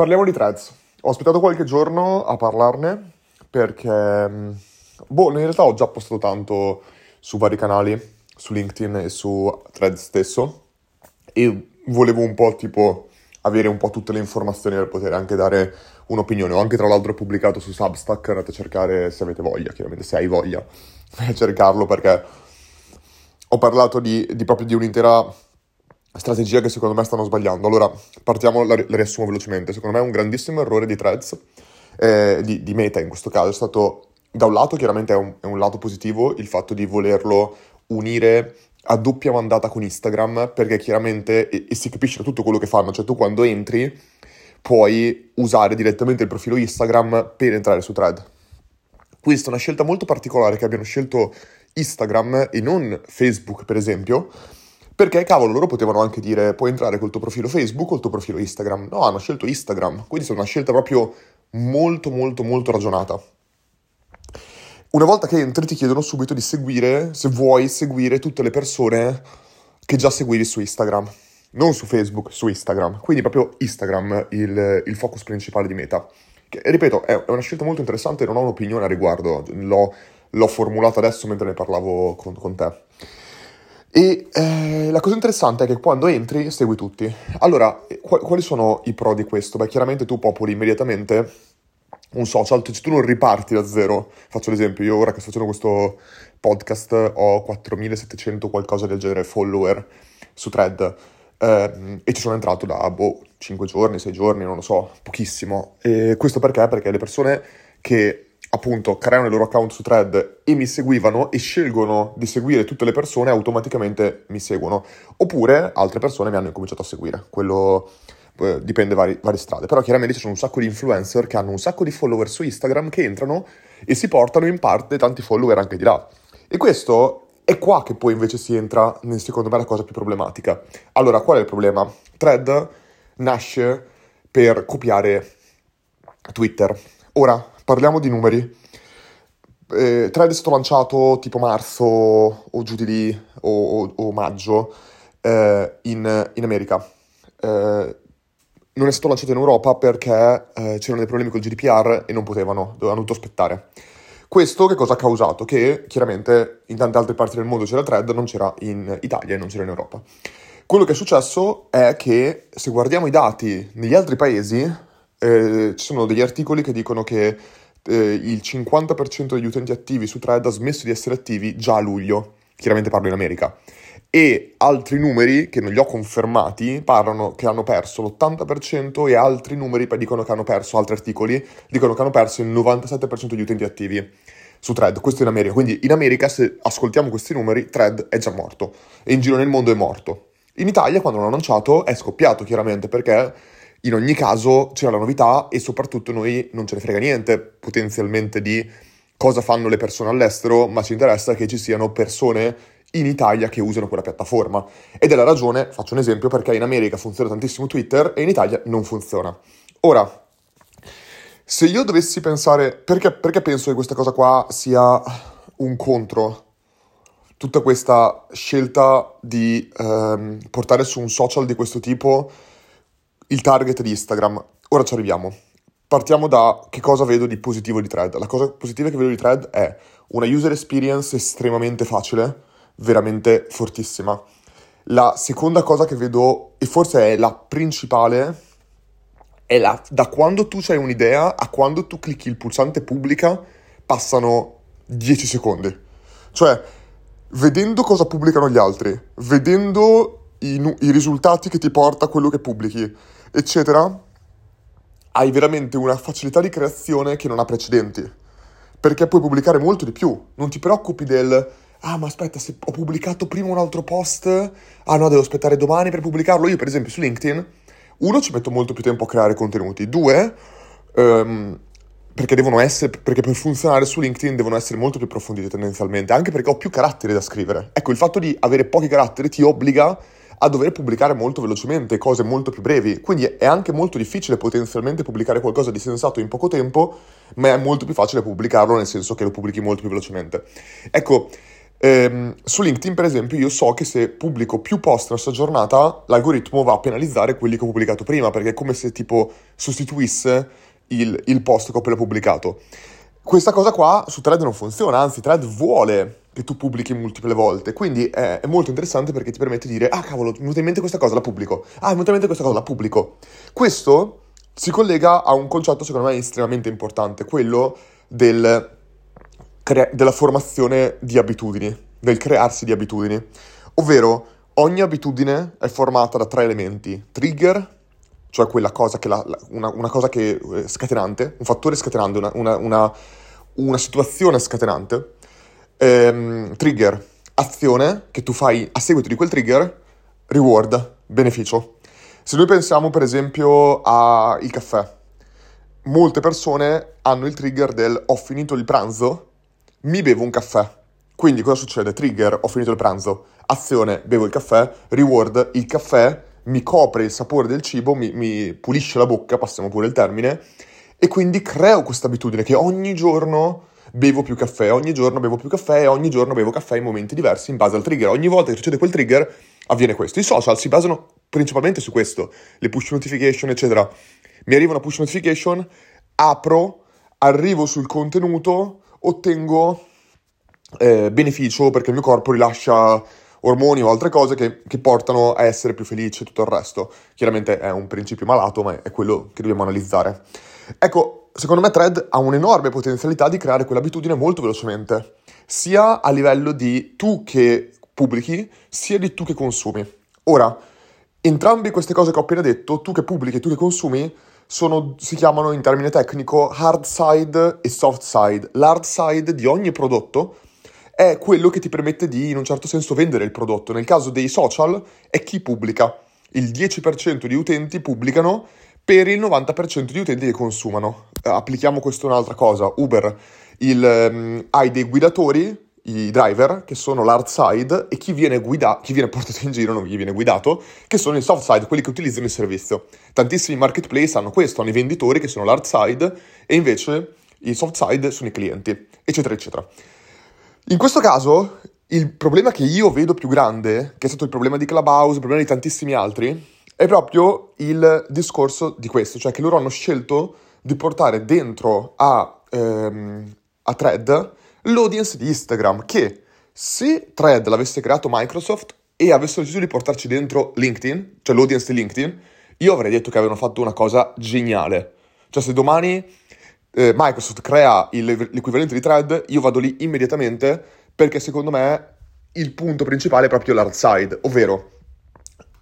parliamo di threads. Ho aspettato qualche giorno a parlarne perché, mm, boh, in realtà ho già postato tanto su vari canali, su LinkedIn e su threads stesso e volevo un po' tipo avere un po' tutte le informazioni per poter anche dare un'opinione. Ho anche tra l'altro pubblicato su Substack, andate a cercare se avete voglia, chiaramente se hai voglia, a cercarlo perché ho parlato di, di proprio di un'intera strategia che secondo me stanno sbagliando. Allora, partiamo, la, la riassumo velocemente. Secondo me è un grandissimo errore di Threads, eh, di, di, Meta in questo caso, è stato, da un lato chiaramente è un, è un lato positivo il fatto di volerlo unire a doppia mandata con Instagram, perché chiaramente, e, e si capisce da tutto quello che fanno, cioè tu quando entri puoi usare direttamente il profilo Instagram per entrare su Thread. Questa è una scelta molto particolare che abbiano scelto Instagram e non Facebook, per esempio, perché cavolo, loro potevano anche dire puoi entrare col tuo profilo Facebook o col tuo profilo Instagram. No, hanno scelto Instagram, quindi è una scelta proprio molto molto molto ragionata. Una volta che entri ti chiedono subito di seguire, se vuoi seguire tutte le persone che già seguivi su Instagram, non su Facebook, su Instagram. Quindi proprio Instagram il, il focus principale di Meta. Che, ripeto, è una scelta molto interessante non ho un'opinione a riguardo, l'ho, l'ho formulata adesso mentre ne parlavo con, con te. E eh, la cosa interessante è che quando entri segui tutti. Allora, qu- quali sono i pro di questo? Beh, chiaramente tu popoli immediatamente un social, cioè tu non riparti da zero. Faccio l'esempio, io ora che sto facendo questo podcast ho 4700 qualcosa del genere follower su Thread eh, e ci sono entrato da boh, 5 giorni, 6 giorni, non lo so, pochissimo. E questo perché? Perché le persone che appunto creano il loro account su Thread e mi seguivano e scelgono di seguire tutte le persone, automaticamente mi seguono. Oppure altre persone mi hanno incominciato a seguire. Quello eh, dipende da varie strade. Però chiaramente ci sono un sacco di influencer che hanno un sacco di follower su Instagram che entrano e si portano in parte tanti follower anche di là. E questo è qua che poi invece si entra, secondo me, la cosa più problematica. Allora, qual è il problema? Thread nasce per copiare Twitter. Ora, Parliamo di numeri. Eh, Thread è stato lanciato tipo marzo o giù di lì o, o, o maggio eh, in, in, America. Eh, non è stato lanciato in Europa perché eh, c'erano dei problemi col GDPR e non potevano, dovevano dovuto aspettare. Questo che cosa ha causato? Che chiaramente in tante altre parti del mondo c'era Thread, non c'era in Italia e non c'era in Europa. Quello che è successo è che se guardiamo i dati negli altri paesi, eh, ci sono degli articoli che dicono che eh, il 50% degli utenti attivi su Thread ha smesso di essere attivi già a luglio, chiaramente parlo in America, e altri numeri che non li ho confermati parlano che hanno perso l'80% e altri numeri dicono che hanno perso, altri articoli dicono che hanno perso il 97% degli utenti attivi su Thread, questo in America, quindi in America se ascoltiamo questi numeri Thread è già morto. E in giro nel mondo è morto. In Italia quando l'hanno lanciato è scoppiato chiaramente perché in ogni caso c'era la novità e soprattutto noi non ce ne frega niente potenzialmente di cosa fanno le persone all'estero, ma ci interessa che ci siano persone in Italia che usano quella piattaforma. Ed è la ragione, faccio un esempio, perché in America funziona tantissimo Twitter e in Italia non funziona. Ora, se io dovessi pensare, perché, perché penso che questa cosa qua sia un contro tutta questa scelta di ehm, portare su un social di questo tipo il target di Instagram. Ora ci arriviamo. Partiamo da che cosa vedo di positivo di Thread. La cosa positiva che vedo di Thread è una user experience estremamente facile, veramente fortissima. La seconda cosa che vedo, e forse è la principale, è la, da quando tu hai un'idea a quando tu clicchi il pulsante pubblica passano 10 secondi. Cioè, vedendo cosa pubblicano gli altri, vedendo i, i risultati che ti porta quello che pubblichi, eccetera, hai veramente una facilità di creazione che non ha precedenti. Perché puoi pubblicare molto di più. Non ti preoccupi del ah, ma aspetta, se ho pubblicato prima un altro post, ah no, devo aspettare domani per pubblicarlo. Io, per esempio, su LinkedIn, uno, ci metto molto più tempo a creare contenuti. Due, um, perché devono essere, perché per funzionare su LinkedIn devono essere molto più approfonditi tendenzialmente, anche perché ho più caratteri da scrivere. Ecco, il fatto di avere pochi caratteri ti obbliga a dover pubblicare molto velocemente cose molto più brevi, quindi è anche molto difficile potenzialmente pubblicare qualcosa di sensato in poco tempo, ma è molto più facile pubblicarlo nel senso che lo pubblichi molto più velocemente. Ecco, Ehm, su LinkedIn, per esempio, io so che se pubblico più post nella stessa giornata, l'algoritmo va a penalizzare quelli che ho pubblicato prima, perché è come se tipo sostituisse il, il post che ho appena pubblicato. Questa cosa qua su Thread non funziona, anzi Thread vuole che tu pubblichi multiple volte, quindi è, è, molto interessante perché ti permette di dire ah cavolo, mi è venuta in mente questa cosa, la pubblico, ah mi è venuta in mente questa cosa, la pubblico. Questo si collega a un concetto secondo me estremamente importante, quello del crea- della formazione di abitudini, del crearsi di abitudini. Ovvero, ogni abitudine è formata da tre elementi: trigger, cioè quella cosa che la, una, una, cosa che eh, scatenante, un fattore scatenante, una, una, una situazione scatenante. Ehm, trigger, azione che tu fai a seguito di quel trigger, reward, beneficio. Se noi pensiamo per esempio al caffè, molte persone hanno il trigger del ho finito il pranzo mi bevo un caffè. Quindi cosa succede? Trigger, ho finito il pranzo. Azione, bevo il caffè. Reward, il caffè mi copre il sapore del cibo, mi, mi pulisce la bocca, passiamo pure il termine, e quindi creo questa abitudine che ogni giorno bevo più caffè, ogni giorno bevo più caffè e ogni giorno bevo caffè in momenti diversi in base al trigger. Ogni volta che succede quel trigger avviene questo. I social si basano principalmente su questo, le push notification, eccetera. Mi arriva una push notification, apro, arrivo sul contenuto, ottengo eh, beneficio perché il mio corpo rilascia ormoni o altre cose che, che, portano a essere più felice e tutto il resto. Chiaramente è un principio malato, ma è quello che dobbiamo analizzare. Ecco, secondo me Thread ha un'enorme potenzialità di creare quell'abitudine molto velocemente, sia a livello di tu che pubblichi, sia di tu che consumi. Ora, entrambe queste cose che ho appena detto, tu che pubblichi e tu che consumi, sono, si chiamano in termine tecnico hard side e soft side. L'hard side di ogni prodotto è quello che ti permette di, in un certo senso, vendere il prodotto. Nel caso dei social è chi pubblica. Il 10% di utenti pubblicano per il 90% di utenti che consumano. Applichiamo questo un'altra cosa. Uber, il, um, hai dei guidatori i driver, che sono l'hard side, e chi viene, guida- chi viene portato in giro, non chi viene guidato, che sono i soft side, quelli che utilizzano il servizio. Tantissimi marketplace hanno questo, hanno i venditori che sono l'hard side, e invece i soft side sono i clienti, eccetera, eccetera. In questo caso, il problema che io vedo più grande, che è stato il problema di Clubhouse, il problema di tantissimi altri, è proprio il discorso di questo, cioè che loro hanno scelto di portare dentro a, ehm, a Thread l'audience di Instagram, che se Thread l'avesse creato Microsoft e avessero deciso di portarci dentro LinkedIn, cioè l'audience di LinkedIn, io avrei detto che avevano fatto una cosa geniale. Cioè se domani eh, Microsoft crea il, l'equivalente di Thread, io vado lì immediatamente perché secondo me il punto principale è proprio l'hard side, ovvero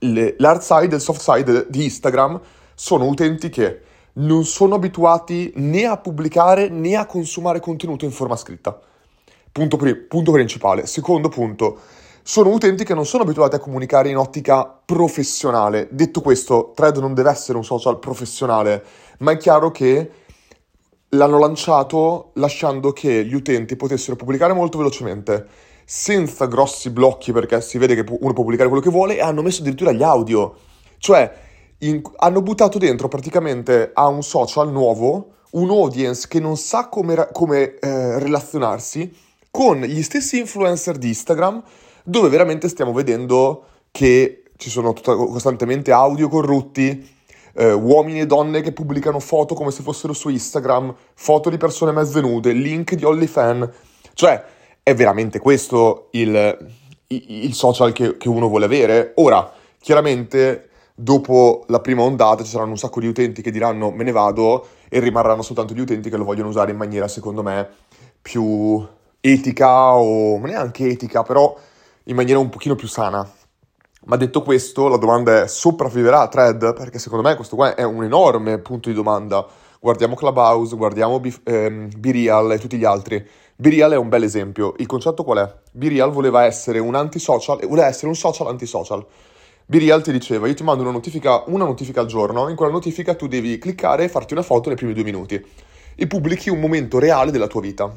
le, l'hard side e il soft side di Instagram sono utenti che non sono abituati né a pubblicare né a consumare contenuto in forma scritta. Punto, pri- punto principale. Secondo punto, sono utenti che non sono abituati a comunicare in ottica professionale. Detto questo, Thread non deve essere un social professionale, ma è chiaro che l'hanno lanciato lasciando che gli utenti potessero pubblicare molto velocemente, senza grossi blocchi perché si vede che uno può pubblicare quello che vuole e hanno messo addirittura gli audio. Cioè, in, hanno buttato dentro praticamente a un social nuovo un audience che non sa come, come eh, relazionarsi con gli stessi influencer di Instagram, dove veramente stiamo vedendo che ci sono tutta, costantemente audio corrotti, eh, uomini e donne che pubblicano foto come se fossero su Instagram, foto di persone mezze nude, link di OnlyFans. Cioè, è veramente questo il, il social che, che uno vuole avere? Ora, chiaramente, dopo la prima ondata ci saranno un sacco di utenti che diranno me ne vado e rimarranno soltanto gli utenti che lo vogliono usare in maniera, secondo me, più etica o neanche etica, però in maniera un pochino più sana. Ma detto questo, la domanda è sopravviverà Thread? Perché secondo me questo qua è un enorme punto di domanda. Guardiamo Clubhouse, guardiamo B- ehm, Birial e tutti gli altri. Birial è un bel esempio. Il concetto qual è? Birial voleva essere un antisocial, voleva essere un social antisocial. Birial ti diceva, io ti mando una notifica, una notifica al giorno, in quella notifica tu devi cliccare e farti una foto nei primi due minuti e pubblichi un momento reale della tua vita.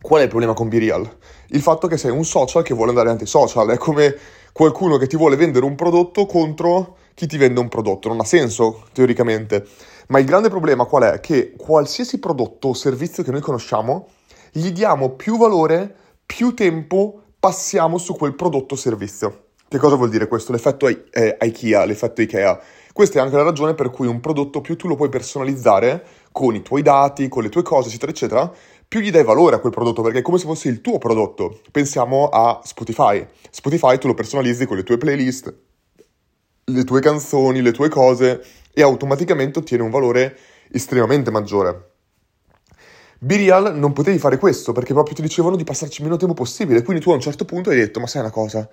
Qual è il problema con BeReal? Il fatto che sei un social che vuole andare anti-social, è come qualcuno che ti vuole vendere un prodotto contro chi ti vende un prodotto, non ha senso teoricamente. Ma il grande problema qual è? Che qualsiasi prodotto o servizio che noi conosciamo, gli diamo più valore, più tempo, passiamo su quel prodotto o servizio. Che cosa vuol dire questo? L'effetto eh, IKEA, l'effetto IKEA. Questa è anche la ragione per cui un prodotto più tu lo puoi personalizzare con i tuoi dati, con le tue cose, eccetera, eccetera, più gli dai valore a quel prodotto, perché è come se fosse il tuo prodotto. Pensiamo a Spotify. Spotify tu lo personalizzi con le tue playlist, le tue canzoni, le tue cose e automaticamente ottieni un valore estremamente maggiore. Birial non potevi fare questo perché proprio ti dicevano di passarci il meno tempo possibile, quindi tu a un certo punto hai detto, ma sai una cosa,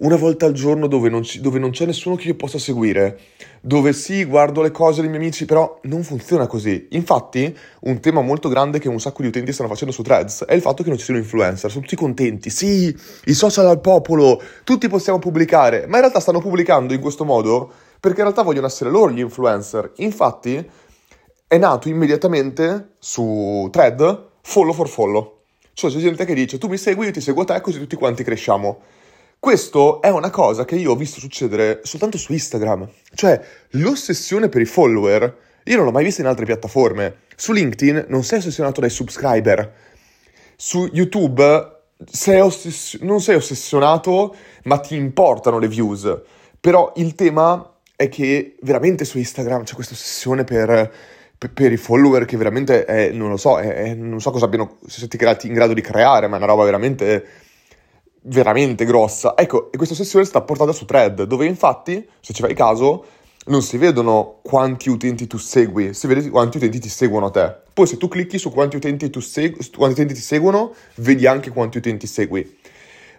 una volta al giorno dove non, ci, dove non, c'è nessuno che io possa seguire, dove sì, guardo le cose dei miei amici, però non funziona così. Infatti, un tema molto grande che un sacco di utenti stanno facendo su Threads è il fatto che non ci siano influencer, sono tutti contenti, sì, i social al popolo, tutti possiamo pubblicare, ma in realtà stanno pubblicando in questo modo perché in realtà vogliono essere loro gli influencer. Infatti, è nato immediatamente su Thread follow for follow. Cioè c'è gente che dice tu mi segui, io ti seguo te, così tutti quanti cresciamo. Questo è una cosa che io ho visto succedere soltanto su Instagram. Cioè l'ossessione per i follower, io non l'ho mai vista in altre piattaforme. Su LinkedIn non sei ossessionato dai subscriber. Su YouTube sei ossess- non sei ossessionato, ma ti importano le views. Però il tema è che veramente su Instagram c'è questa ossessione per per i follower che veramente è, non lo so, è, è, non so cosa abbiano, siano stati creati in grado di creare, ma è una roba veramente, veramente grossa. Ecco, e questa sessione è stata portata su Thread, dove infatti, se ci fai caso, non si vedono quanti utenti tu segui, si vede quanti utenti ti seguono a te. Poi se tu clicchi su quanti utenti, tu segui, quanti utenti ti seguono, vedi anche quanti utenti segui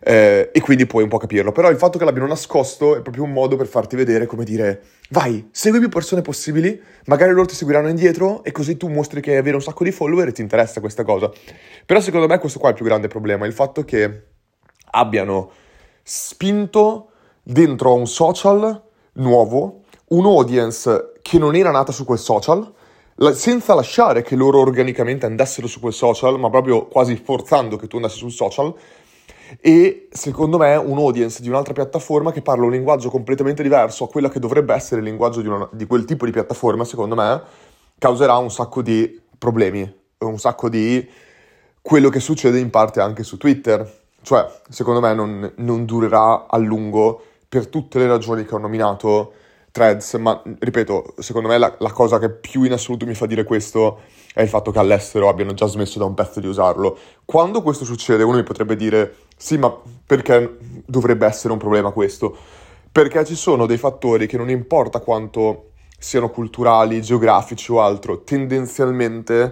eh, e quindi puoi un po' capirlo. Però il fatto che l'abbiano nascosto è proprio un modo per farti vedere come dire vai, segui più persone possibili, magari loro ti seguiranno indietro e così tu mostri che avere un sacco di follower e ti interessa questa cosa. Però secondo me questo qua è il più grande problema, il fatto che abbiano spinto dentro a un social nuovo un'audience che non era nata su quel social, senza lasciare che loro organicamente andassero su quel social, ma proprio quasi forzando che tu andassi sul social, e secondo me un audience di un'altra piattaforma che parla un linguaggio completamente diverso a quello che dovrebbe essere il linguaggio di, una, di quel tipo di piattaforma, secondo me, causerà un sacco di problemi, un sacco di quello che succede in parte anche su Twitter. Cioè, secondo me non, non durerà a lungo per tutte le ragioni che ho nominato threads, ma ripeto, secondo me la, la, cosa che più in assoluto mi fa dire questo è il fatto che all'estero abbiano già smesso da un pezzo di usarlo. Quando questo succede, uno mi potrebbe dire, sì, ma perché dovrebbe essere un problema questo? Perché ci sono dei fattori che non importa quanto siano culturali, geografici o altro, tendenzialmente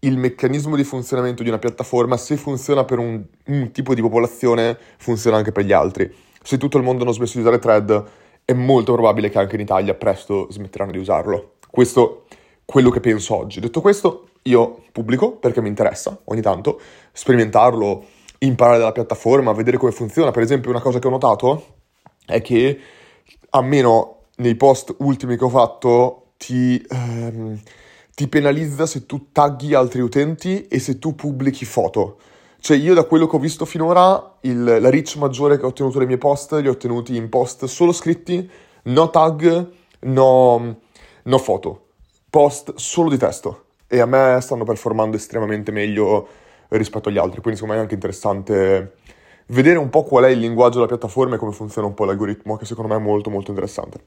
il meccanismo di funzionamento di una piattaforma, se funziona per un, un tipo di popolazione, funziona anche per gli altri. Se tutto il mondo non smesso di usare thread, è molto probabile che anche in Italia presto smetteranno di usarlo. Questo è quello che penso oggi. Detto questo, io pubblico perché mi interessa ogni tanto sperimentarlo, imparare dalla piattaforma, vedere come funziona. Per esempio, una cosa che ho notato è che almeno nei post ultimi che ho fatto ti, ehm, ti penalizza se tu tagghi altri utenti e se tu pubblichi foto. Cioè io da quello che ho visto finora, il, la reach maggiore che ho ottenuto nei miei post, li ho ottenuti in post solo scritti, no tag, no, no foto, post solo di testo. E a me stanno performando estremamente meglio rispetto agli altri, quindi secondo me è anche interessante vedere un po' qual è il linguaggio della piattaforma e come funziona un po' l'algoritmo, che secondo me è molto molto interessante.